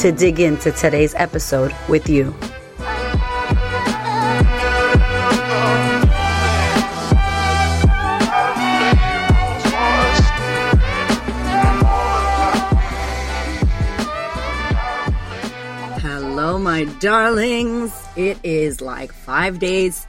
to dig into today's episode with you. Hello, my darlings. It is like five days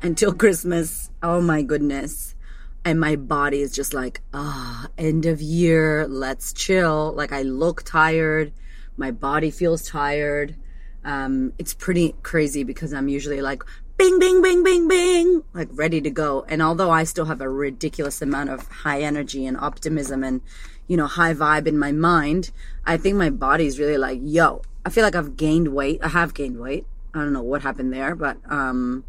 until Christmas. Oh my goodness. And my body is just like, ah, end of year, let's chill. Like I look tired my body feels tired. Um, it's pretty crazy because I'm usually like bing, bing, bing, bing, bing, like ready to go. And although I still have a ridiculous amount of high energy and optimism and, you know, high vibe in my mind, I think my body's really like, yo, I feel like I've gained weight. I have gained weight. I don't know what happened there, but, um,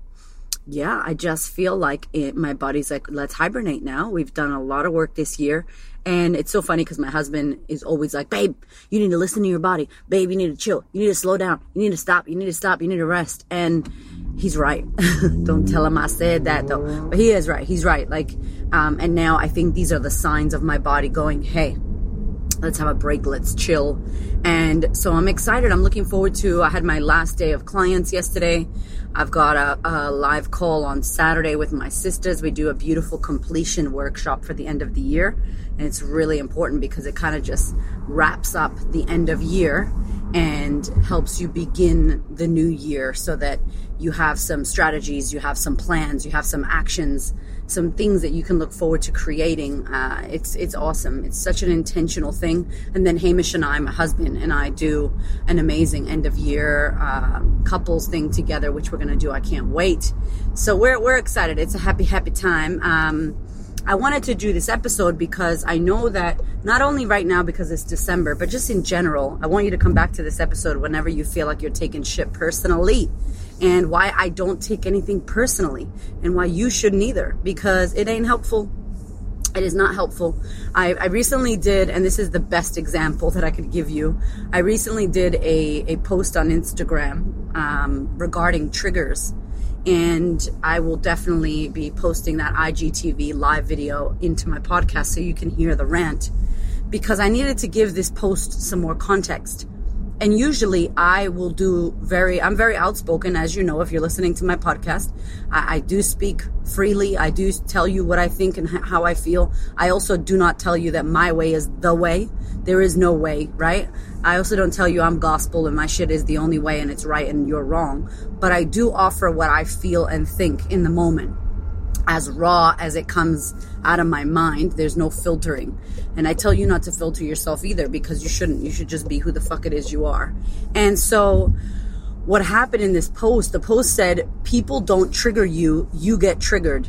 yeah, I just feel like it, my body's like, let's hibernate now. We've done a lot of work this year. And it's so funny because my husband is always like, babe, you need to listen to your body. Babe, you need to chill. You need to slow down. You need to stop. You need to stop. You need to rest. And he's right. Don't tell him I said that though. But he is right. He's right. Like, um, and now I think these are the signs of my body going, hey, let's have a break. Let's chill. And so I'm excited. I'm looking forward to, I had my last day of clients yesterday. I've got a, a, live call on Saturday with my sisters. We do a beautiful completion workshop for the end of the year. And it's really important because it kind of just wraps up the end of year and helps you begin the new year so that you have some strategies, you have some plans, you have some actions, some things that you can look forward to creating. Uh, it's it's awesome. It's such an intentional thing. And then Hamish and I, my husband and I, do an amazing end of year uh, couples thing together, which we're gonna do. I can't wait. So we're we're excited. It's a happy happy time. Um, I wanted to do this episode because I know that not only right now because it's December, but just in general, I want you to come back to this episode whenever you feel like you're taking shit personally and why I don't take anything personally and why you shouldn't either because it ain't helpful. It is not helpful. I, I, recently did, and this is the best example that I could give you. I recently did a, a post on Instagram um, regarding triggers and I will definitely be posting that IGTV live video into my podcast so you can hear the rant because I needed to give this post some more context. And usually I will do very, I'm very outspoken, as you know, if you're listening to my podcast. I, I do speak freely. I do tell you what I think and how I feel. I also do not tell you that my way is the way. There is no way, right? I also don't tell you I'm gospel and my shit is the only way and it's right and you're wrong. But I do offer what I feel and think in the moment as raw as it comes out of my mind. There's no filtering. And I tell you not to filter yourself either because you shouldn't. You should just be who the fuck it is you are. And so what happened in this post, the post said, people don't trigger you, you get triggered.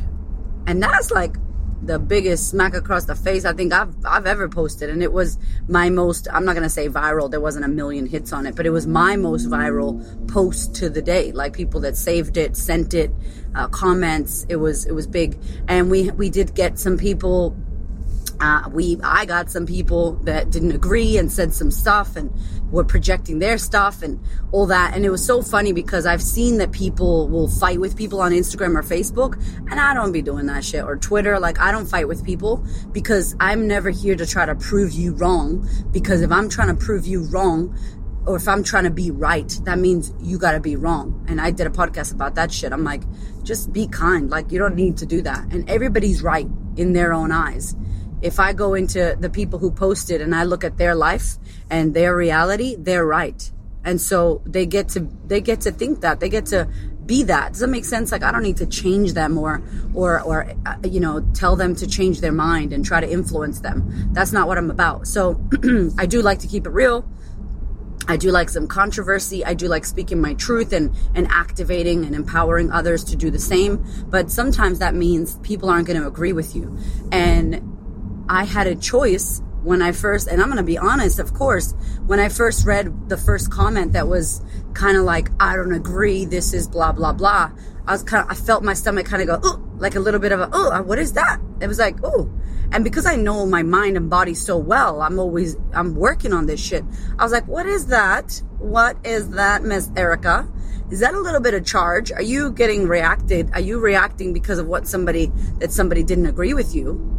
And that's like the biggest smack across the face I think I've I've ever posted, and it was my most. I'm not gonna say viral. There wasn't a million hits on it, but it was my most viral post to the day. Like people that saved it, sent it, uh, comments. It was it was big, and we we did get some people uh, we I got some people that didn't agree and said some stuff and were projecting their stuff and all that and it was so funny because I've seen that people will fight with people on Instagram or Facebook and I don't be doing that shit or Twitter like I don't fight with people because I'm never here to try to prove you wrong because if I'm trying to prove you wrong or if I'm trying to be right, that means you got to be wrong. And I did a podcast about that shit. I'm like, just be kind. Like, you don't need to do that. And everybody's right in their own eyes if I go into the people who posted and I look at their life and their reality, they're right. And so they get to they get to think that they get to be that. Does that make sense? Like I don't need to change them or or or uh, you know tell them to change their mind and try to influence them. That's not what I'm about. So I do like to keep it real. I do like some controversy. I do like speaking my truth and, and activating and empowering others to do the same. But sometimes that means people aren't going to agree with you. And I had a choice when I first, and I'm going to be honest, of course, when I first read the first comment that was kind of like, I don't agree. This is blah, blah, blah. I was kind of, I felt my stomach kind of go, ooh, like a little bit of a, oh, what is that? It was like, oh. And because I know my mind and body so well, I'm always, I'm working on this shit. I was like, what is that? What is that, Miss Erika? Is that a little bit of charge? Are you getting reacted? Are you reacting because of what somebody, that somebody didn't agree with you?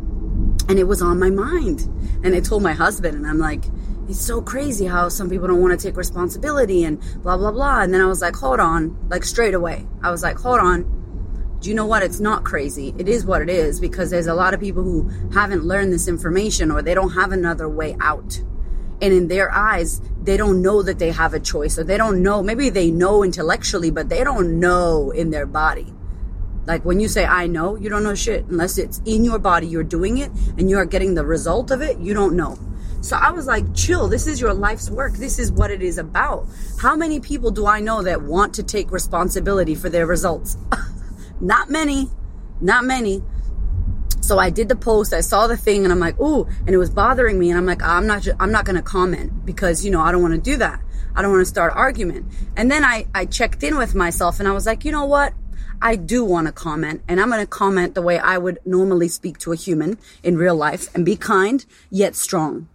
And it was on my mind. And I told my husband, and I'm like, it's so crazy how some people don't want to take responsibility and blah, blah, blah. And then I was like, hold on, like straight away. I was like, hold on. Do you know what? It's not crazy. It is what it is because there's a lot of people who haven't learned this information or they don't have another way out. And in their eyes, they don't know that they have a choice or they don't know. Maybe they know intellectually, but they don't know in their body. Like when you say, I know, you don't know shit. Unless it's in your body, you're doing it and you're getting the result of it, you don't know. So I was like, chill, this is your life's work. This is what it is about. How many people do I know that want to take responsibility for their results? not many, not many. So I did the post, I saw the thing and I'm like, ooh, and it was bothering me. And I'm like, I'm not, I'm not going to comment because, you know, I don't want to do that. I don't want to start argument. And then I, I checked in with myself and I was like, you know what? I do want to comment and I'm going to comment the way I would normally speak to a human in real life and be kind yet strong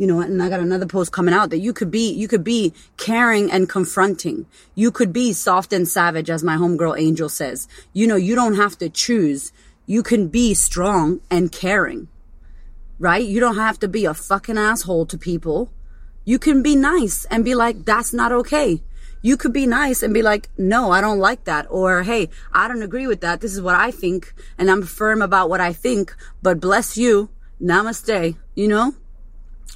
you know, and I got another post coming out that you could be, you could be caring and confronting. You could be soft and savage, as my homegirl Angel says. You know, you don't have to choose. You can be strong and caring, right? You don't have to be a fucking asshole to people. You can be nice and be like, that's not okay. You could be nice and be like, no, I don't like that. Or, hey, I don't agree with that. This is what I think. And I'm firm about what I think, but bless you. Namaste. You know?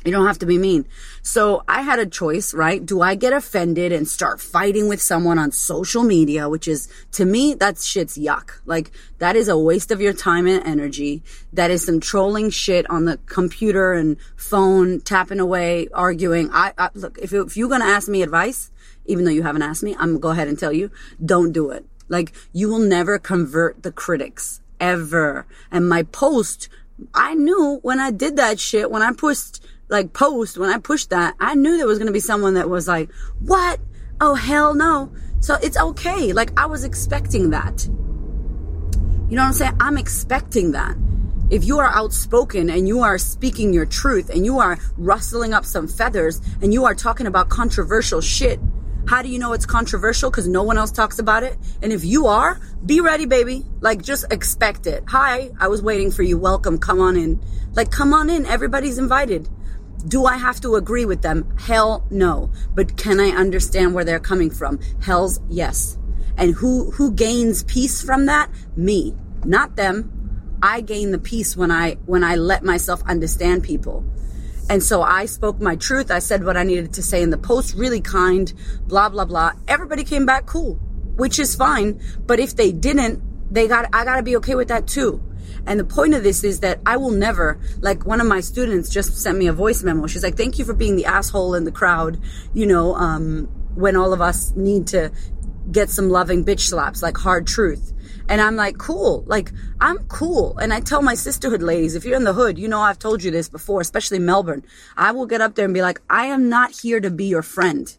You don't have to be mean. So I had a choice, right? Do I get offended and start fighting with someone on social media, which is to me, that shit's yuck. Like that is a waste of your time and energy. That is some trolling shit on the computer and phone, tapping away, arguing. I, I look, if, if you're going to ask me advice, even though you haven't asked me, I'm to go ahead and tell you, don't do it. Like you will never convert the critics ever. And my post, I knew when I did that shit, when I pushed, like post, when I pushed that, I knew there was going to be someone that was like, what? Oh, hell no. So it's okay. Like I was expecting that. You know what I'm saying? I'm expecting that. If you are outspoken and you are speaking your truth and you are rustling up some feathers and you are talking about controversial shit, how do you know it's controversial? Because no one else talks about it. And if you are, be ready, baby. Like, just expect it. Hi, I was waiting for you. Welcome. Come on in. Like, come on in. Everybody's invited. Do I have to agree with them? Hell no. But can I understand where they're coming from? Hell's yes. And who, who gains peace from that? Me, not them. I gain the peace when I, when I let myself understand people. And so I spoke my truth. I said what I needed to say in the post, really kind, blah, blah, blah. Everybody came back cool, which is fine. But if they didn't, they got, I got to be okay with that too. And the point of this is that I will never, like one of my students just sent me a voice memo. She's like, thank you for being the asshole in the crowd, you know, um, when all of us need to get some loving bitch slaps, like hard truth. And I'm like, cool. Like, I'm cool. And I tell my sisterhood ladies, if you're in the hood, you know, I've told you this before, especially Melbourne. I will get up there and be like, I am not here to be your friend.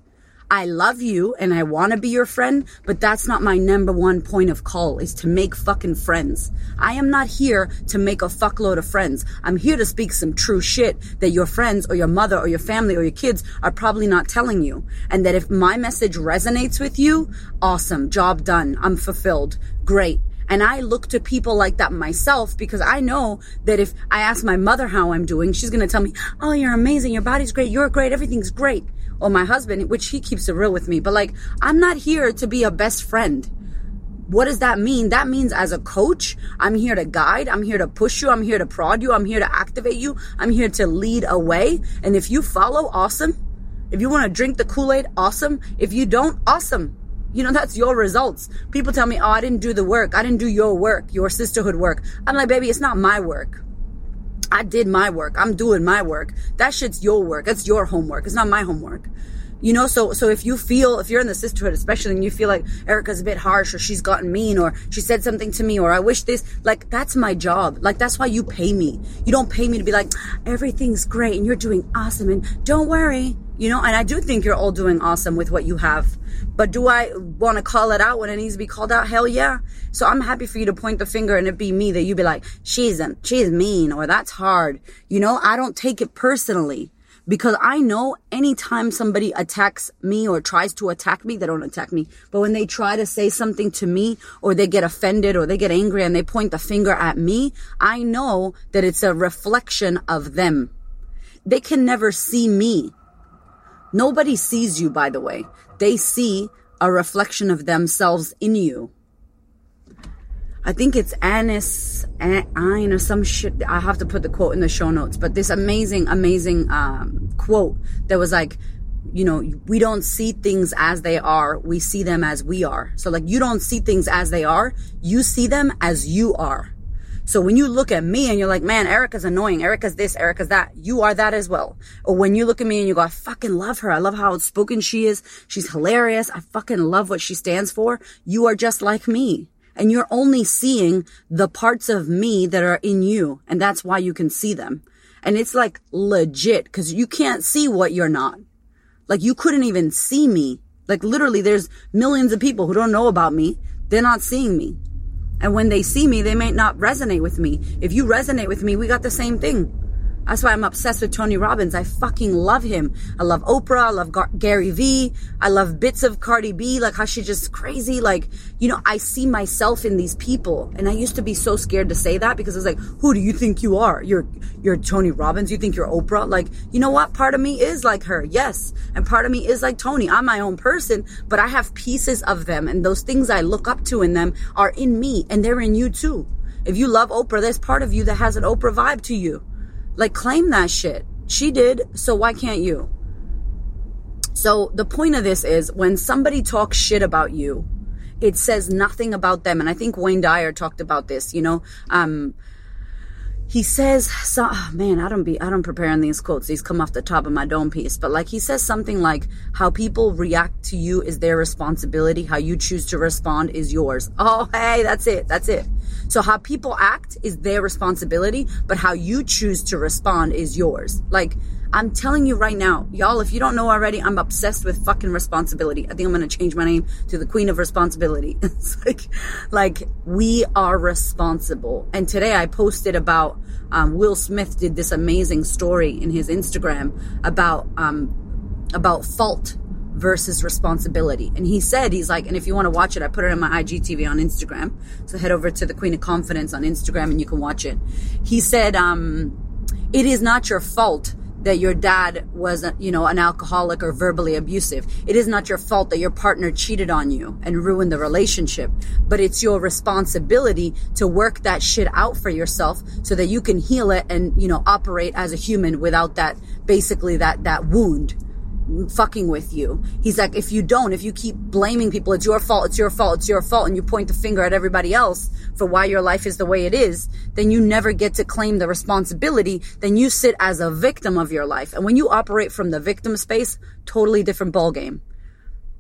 I love you and I want to be your friend, but that's not my number one point of call is to make fucking friends. I am not here to make a fuckload of friends. I'm here to speak some true shit that your friends or your mother or your family or your kids are probably not telling you. And that if my message resonates with you, awesome, job done. I'm fulfilled. Great. And I look to people like that myself because I know that if I ask my mother how I'm doing, she's going to tell me, Oh, you're amazing. Your body's great. You're great. Everything's great or my husband, which he keeps it real with me. But like, I'm not here to be a best friend. What does that mean? That means as a coach, I'm here to guide. I'm here to push you. I'm here to prod you. I'm here to activate you. I'm here to lead away. And if you follow, awesome. If you want to drink the Kool-Aid, awesome. If you don't, awesome. You know, that's your results. People tell me, oh, I didn't do the work. I didn't do your work, your sisterhood work. I'm like, baby, it's not my work. I did my work. I'm doing my work. That shit's your work. That's your homework. It's not my homework. You know, so so if you feel if you're in the sisterhood, especially and you feel like Erika's a bit harsh or she's gotten mean or she said something to me or I wish this, like that's my job. Like that's why you pay me. You don't pay me to be like, everything's great and you're doing awesome and don't worry, You know, and I do think you're all doing awesome with what you have. But do I want to call it out when it needs to be called out? Hell yeah. So I'm happy for you to point the finger and it be me that you be like, she's, she's mean or that's hard. You know, I don't take it personally because I know anytime somebody attacks me or tries to attack me, they don't attack me. But when they try to say something to me or they get offended or they get angry and they point the finger at me, I know that it's a reflection of them. They can never see me. Nobody sees you, by the way. They see a reflection of themselves in you. I think it's Anaïs Nin or some shit. I have to put the quote in the show notes, but this amazing, amazing um, quote that was like, you know, we don't see things as they are. We see them as we are. So like, you don't see things as they are. You see them as you are. So when you look at me and you're like, man, Erika's annoying. Erika's this, Erika's that. You are that as well. Or when you look at me and you go, I fucking love her. I love how outspoken she is. She's hilarious. I fucking love what she stands for. You are just like me and you're only seeing the parts of me that are in you. And that's why you can see them. And it's like legit because you can't see what you're not. Like you couldn't even see me. Like literally there's millions of people who don't know about me. They're not seeing me. And when they see me, they may not resonate with me. If you resonate with me, we got the same thing. That's why I'm obsessed with Tony Robbins. I fucking love him. I love Oprah. I love Gar- Gary Vee. I love bits of Cardi B, like how she's just crazy. Like, you know, I see myself in these people. And I used to be so scared to say that because I was like, who do you think you are? You're, you're Tony Robbins. You think you're Oprah? Like, you know what? Part of me is like her. Yes. And part of me is like Tony. I'm my own person, but I have pieces of them and those things I look up to in them are in me and they're in you too. If you love Oprah, there's part of you that has an Oprah vibe to you. Like, claim that shit. She did, so why can't you? So, the point of this is when somebody talks shit about you, it says nothing about them. And I think Wayne Dyer talked about this, you know. Um, he says so oh man i don't be i don't prepare on these quotes. These come off the top of my dome piece. But like he says something like how people react to you is their responsibility. How you choose to respond is yours. Oh hey that's it that's it. So how people act is their responsibility but how you choose to respond is yours. Like I'm telling you right now, y'all, if you don't know already, I'm obsessed with fucking responsibility. I think I'm going to change my name to the queen of responsibility. it's like, like we are responsible. And today I posted about, um, Will Smith did this amazing story in his Instagram about, um, about fault versus responsibility. And he said, he's like, and if you want to watch it, I put it on my IGTV on Instagram. So head over to the Queen of Confidence on Instagram and you can watch it. He said, um, it is not your fault that your dad was, you know, an alcoholic or verbally abusive. It is not your fault that your partner cheated on you and ruined the relationship, but it's your responsibility to work that shit out for yourself so that you can heal it and, you know, operate as a human without that, basically that, that wound fucking with you. He's like, if you don't, if you keep blaming people, it's your fault, it's your fault, it's your fault, and you point the finger at everybody else for why your life is the way it is, then you never get to claim the responsibility. Then you sit as a victim of your life. And when you operate from the victim space, totally different ballgame.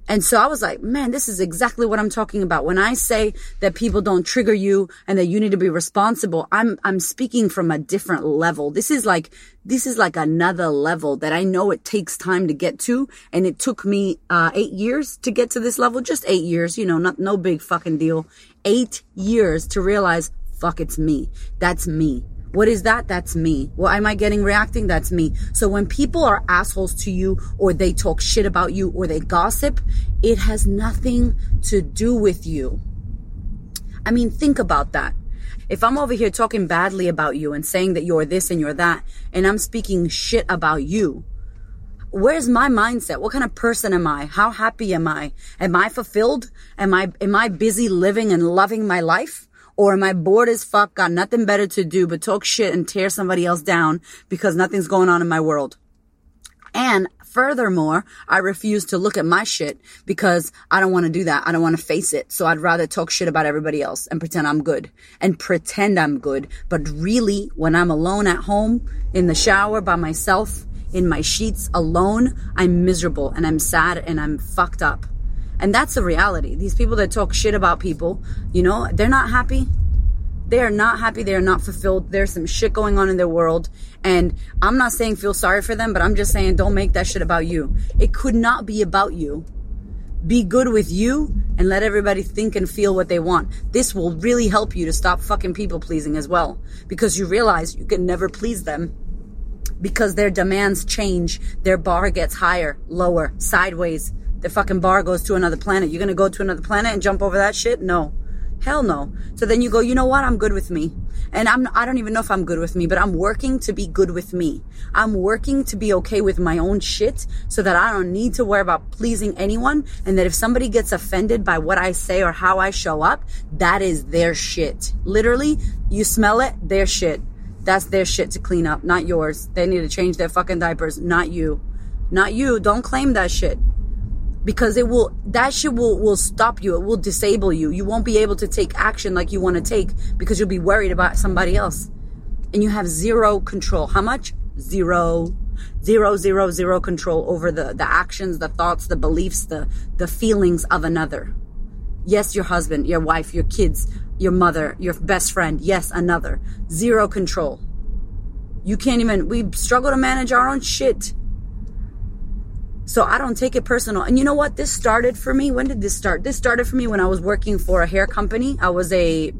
And so I was like, man, this is exactly what I'm talking about. When I say that people don't trigger you and that you need to be responsible, I'm, I'm speaking from a different level. This is like, this is like another level that I know it takes time to get to. And it took me, uh, eight years to get to this level. Just eight years, you know, not, no big fucking deal. Eight years to realize, fuck, it's me. That's me. What is that? That's me. What am I getting reacting? That's me. So when people are assholes to you or they talk shit about you or they gossip, it has nothing to do with you. I mean, think about that. If I'm over here talking badly about you and saying that you're this and you're that, and I'm speaking shit about you, where's my mindset? What kind of person am I? How happy am I? Am I fulfilled? Am I, am I busy living and loving my life? Or am I bored as fuck, got nothing better to do but talk shit and tear somebody else down because nothing's going on in my world? And furthermore, I refuse to look at my shit because I don't want to do that. I don't want to face it. So I'd rather talk shit about everybody else and pretend I'm good and pretend I'm good. But really, when I'm alone at home, in the shower by myself, in my sheets alone, I'm miserable and I'm sad and I'm fucked up. And that's the reality. These people that talk shit about people, you know, they're not happy. They are not happy. They are not fulfilled. There's some shit going on in their world. And I'm not saying feel sorry for them, but I'm just saying don't make that shit about you. It could not be about you. Be good with you and let everybody think and feel what they want. This will really help you to stop fucking people pleasing as well because you realize you can never please them because their demands change. Their bar gets higher, lower, sideways. The fucking bar goes to another planet. You're gonna go to another planet and jump over that shit? No. Hell no. So then you go, you know what? I'm good with me. And I'm, I don't even know if I'm good with me, but I'm working to be good with me. I'm working to be okay with my own shit so that I don't need to worry about pleasing anyone. And that if somebody gets offended by what I say or how I show up, that is their shit. Literally, you smell it, their shit. That's their shit to clean up, not yours. They need to change their fucking diapers, not you. Not you. Don't claim that shit because it will that shit will will stop you. It will disable you. You won't be able to take action like you want to take because you'll be worried about somebody else. And you have zero control. How much? Zero. Zero zero zero control over the the actions the thoughts the beliefs the the feelings of another. Yes your husband your wife your kids your mother your best friend. Yes another. Zero control. You can't even we struggle to manage our own shit so I don't take it personal. And you know what? This started for me. When did this start? This started for me when I was working for a hair company. I was a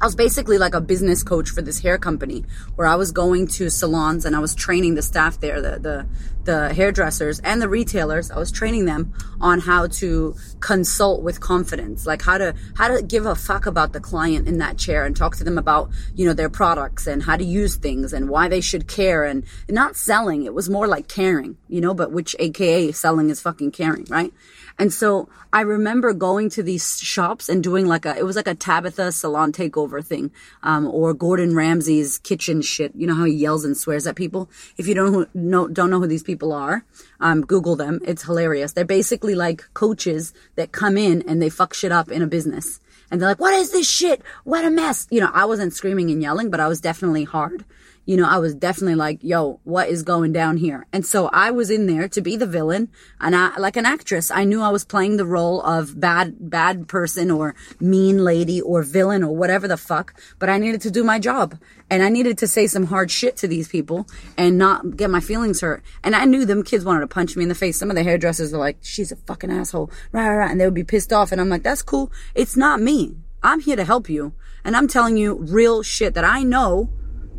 I was basically like a business coach for this hair company where I was going to salons and I was training the staff there, the, the, the hairdressers and the retailers. I was training them on how to consult with confidence, like how to, how to give a fuck about the client in that chair and talk to them about, you know, their products and how to use things and why they should care and not selling. It was more like caring, you know, but which AKA selling is fucking caring, right? And so I remember going to these shops and doing like a, it was like a Tabatha salon takeover thing, um, or Gordon Ramsay's kitchen shit. You know how he yells and swears at people? If you don't know, don't know who these people are, um, Google them. It's hilarious. They're basically like coaches that come in and they fuck shit up in a business. And they're like, what is this shit? What a mess. You know, I wasn't screaming and yelling, but I was definitely hard you know, I was definitely like, yo, what is going down here? And so I was in there to be the villain and I, like an actress, I knew I was playing the role of bad, bad person or mean lady or villain or whatever the fuck, but I needed to do my job and I needed to say some hard shit to these people and not get my feelings hurt. And I knew them kids wanted to punch me in the face. Some of the hairdressers were like, she's a fucking asshole, Right, right, rah, and they would be pissed off. And I'm like, that's cool. It's not me. I'm here to help you. And I'm telling you real shit that I know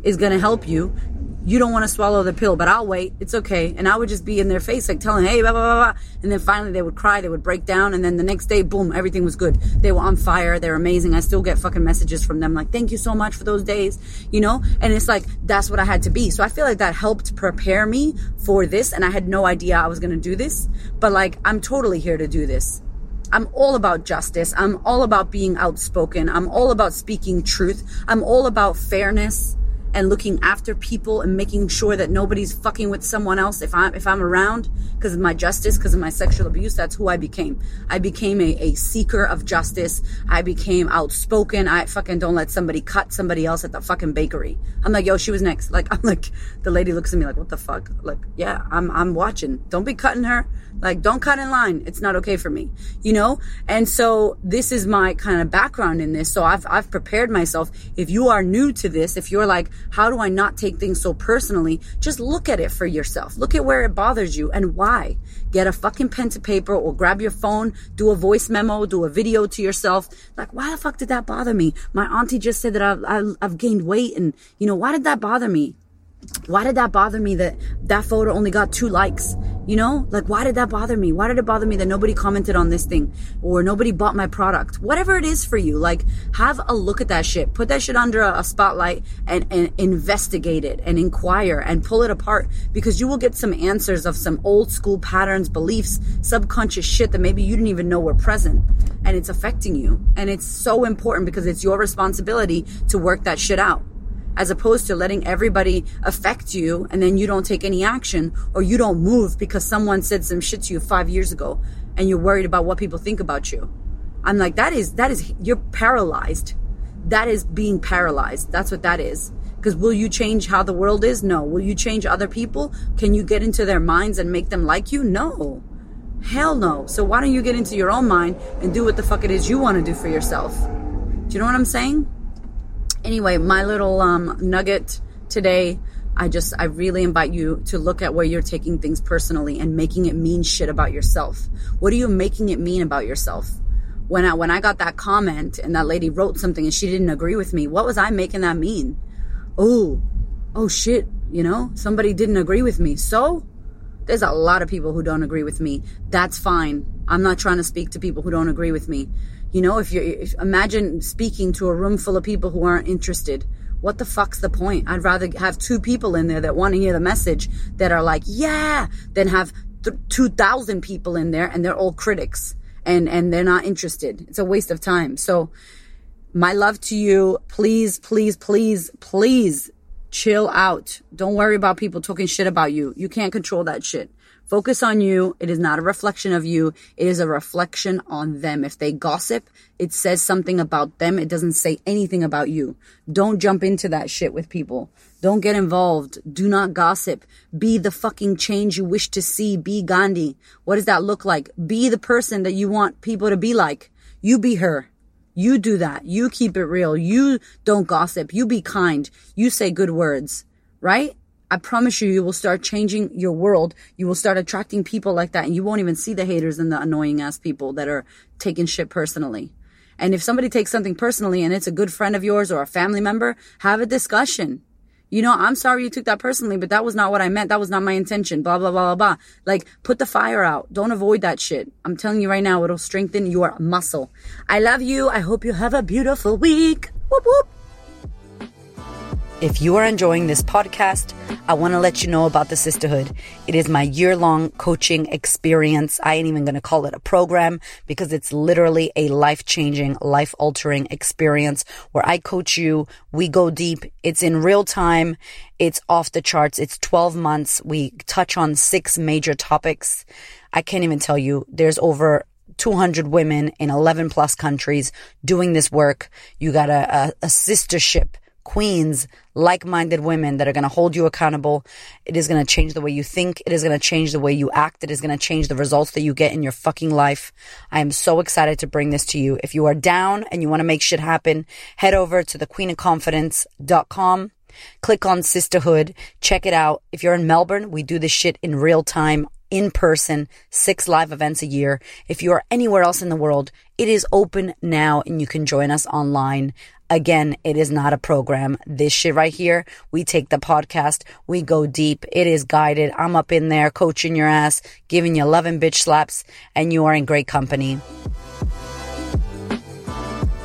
is going to help you. You don't want to swallow the pill, but I'll wait. It's okay. And I would just be in their face, like telling, hey, blah, blah, blah, blah. And then finally they would cry, they would break down. And then the next day, boom, everything was good. They were on fire. They're amazing. I still get fucking messages from them like, thank you so much for those days, you know? And it's like, that's what I had to be. So I feel like that helped prepare me for this. And I had no idea I was going to do this, but like, I'm totally here to do this. I'm all about justice. I'm all about being outspoken. I'm all about speaking truth. I'm all about fairness and looking after people and making sure that nobody's fucking with someone else if I'm if I'm around because of my justice, because of my sexual abuse, that's who I became. I became a, a seeker of justice. I became outspoken. I fucking don't let somebody cut somebody else at the fucking bakery. I'm like, yo, she was next. Like I'm like the lady looks at me like, what the fuck? Like, yeah, I'm I'm watching. Don't be cutting her. Like, don't cut in line. It's not okay for me, you know? And so this is my kind of background in this. So I've, I've prepared myself. If you are new to this, if you're like, how do I not take things so personally? Just look at it for yourself. Look at where it bothers you and why. Get a fucking pen to paper or grab your phone, do a voice memo, do a video to yourself. Like, why the fuck did that bother me? My auntie just said that I've, I've, gained weight and, you know, why did that bother me? Why did that bother me that that photo only got two likes? You know, like why did that bother me? Why did it bother me that nobody commented on this thing or nobody bought my product? Whatever it is for you, like have a look at that shit. Put that shit under a, a spotlight and, and investigate it and inquire and pull it apart because you will get some answers of some old school patterns, beliefs, subconscious shit that maybe you didn't even know were present and it's affecting you. And it's so important because it's your responsibility to work that shit out as opposed to letting everybody affect you and then you don't take any action or you don't move because someone said some shit to you five years ago and you're worried about what people think about you. I'm like, that is, that is, you're paralyzed. That is being paralyzed. That's what that is. Because will you change how the world is? No. Will you change other people? Can you get into their minds and make them like you? No. Hell no. So why don't you get into your own mind and do what the fuck it is you want to do for yourself? Do you know what I'm saying? Anyway, my little um, nugget today. I just, I really invite you to look at where you're taking things personally and making it mean shit about yourself. What are you making it mean about yourself? When I, when I got that comment and that lady wrote something and she didn't agree with me, what was I making that mean? Oh, oh shit, you know, somebody didn't agree with me. So there's a lot of people who don't agree with me. That's fine. I'm not trying to speak to people who don't agree with me. You know, if you imagine speaking to a room full of people who aren't interested, what the fuck's the point? I'd rather have two people in there that want to hear the message that are like, yeah, than have th- 2,000 people in there and they're all critics and, and they're not interested. It's a waste of time. So my love to you. Please, please, please, please chill out. Don't worry about people talking shit about you. You can't control that shit. Focus on you. It is not a reflection of you. It is a reflection on them. If they gossip, it says something about them. It doesn't say anything about you. Don't jump into that shit with people. Don't get involved. Do not gossip. Be the fucking change you wish to see. Be Gandhi. What does that look like? Be the person that you want people to be like. You be her. You do that. You keep it real. You don't gossip. You be kind. You say good words, right? I promise you, you will start changing your world. You will start attracting people like that and you won't even see the haters and the annoying ass people that are taking shit personally. And if somebody takes something personally and it's a good friend of yours or a family member, have a discussion. You know, I'm sorry you took that personally, but that was not what I meant. That was not my intention. Blah, blah, blah, blah, blah. Like, put the fire out. Don't avoid that shit. I'm telling you right now, it'll strengthen your muscle. I love you. I hope you have a beautiful week. Whoop, whoop. If you are enjoying this podcast, I want to let you know about the sisterhood. It is my year long coaching experience. I ain't even going to call it a program because it's literally a life changing, life altering experience where I coach you. We go deep. It's in real time. It's off the charts. It's 12 months. We touch on six major topics. I can't even tell you. There's over 200 women in 11 plus countries doing this work. You got a, a, a sistership queens, like minded women that are going to hold you accountable. It is going to change the way you think. It is going to change the way you act. It is going to change the results that you get in your fucking life. I am so excited to bring this to you. If you are down and you want to make shit happen, head over to thequeenofconfidence.com. Click on sisterhood. Check it out. If you're in Melbourne, we do this shit in real time in person, six live events a year. If you are anywhere else in the world, it is open now and you can join us online. Again, it is not a program. This shit right here, we take the podcast, we go deep. It is guided. I'm up in there coaching your ass, giving you 11 bitch slaps, and you are in great company.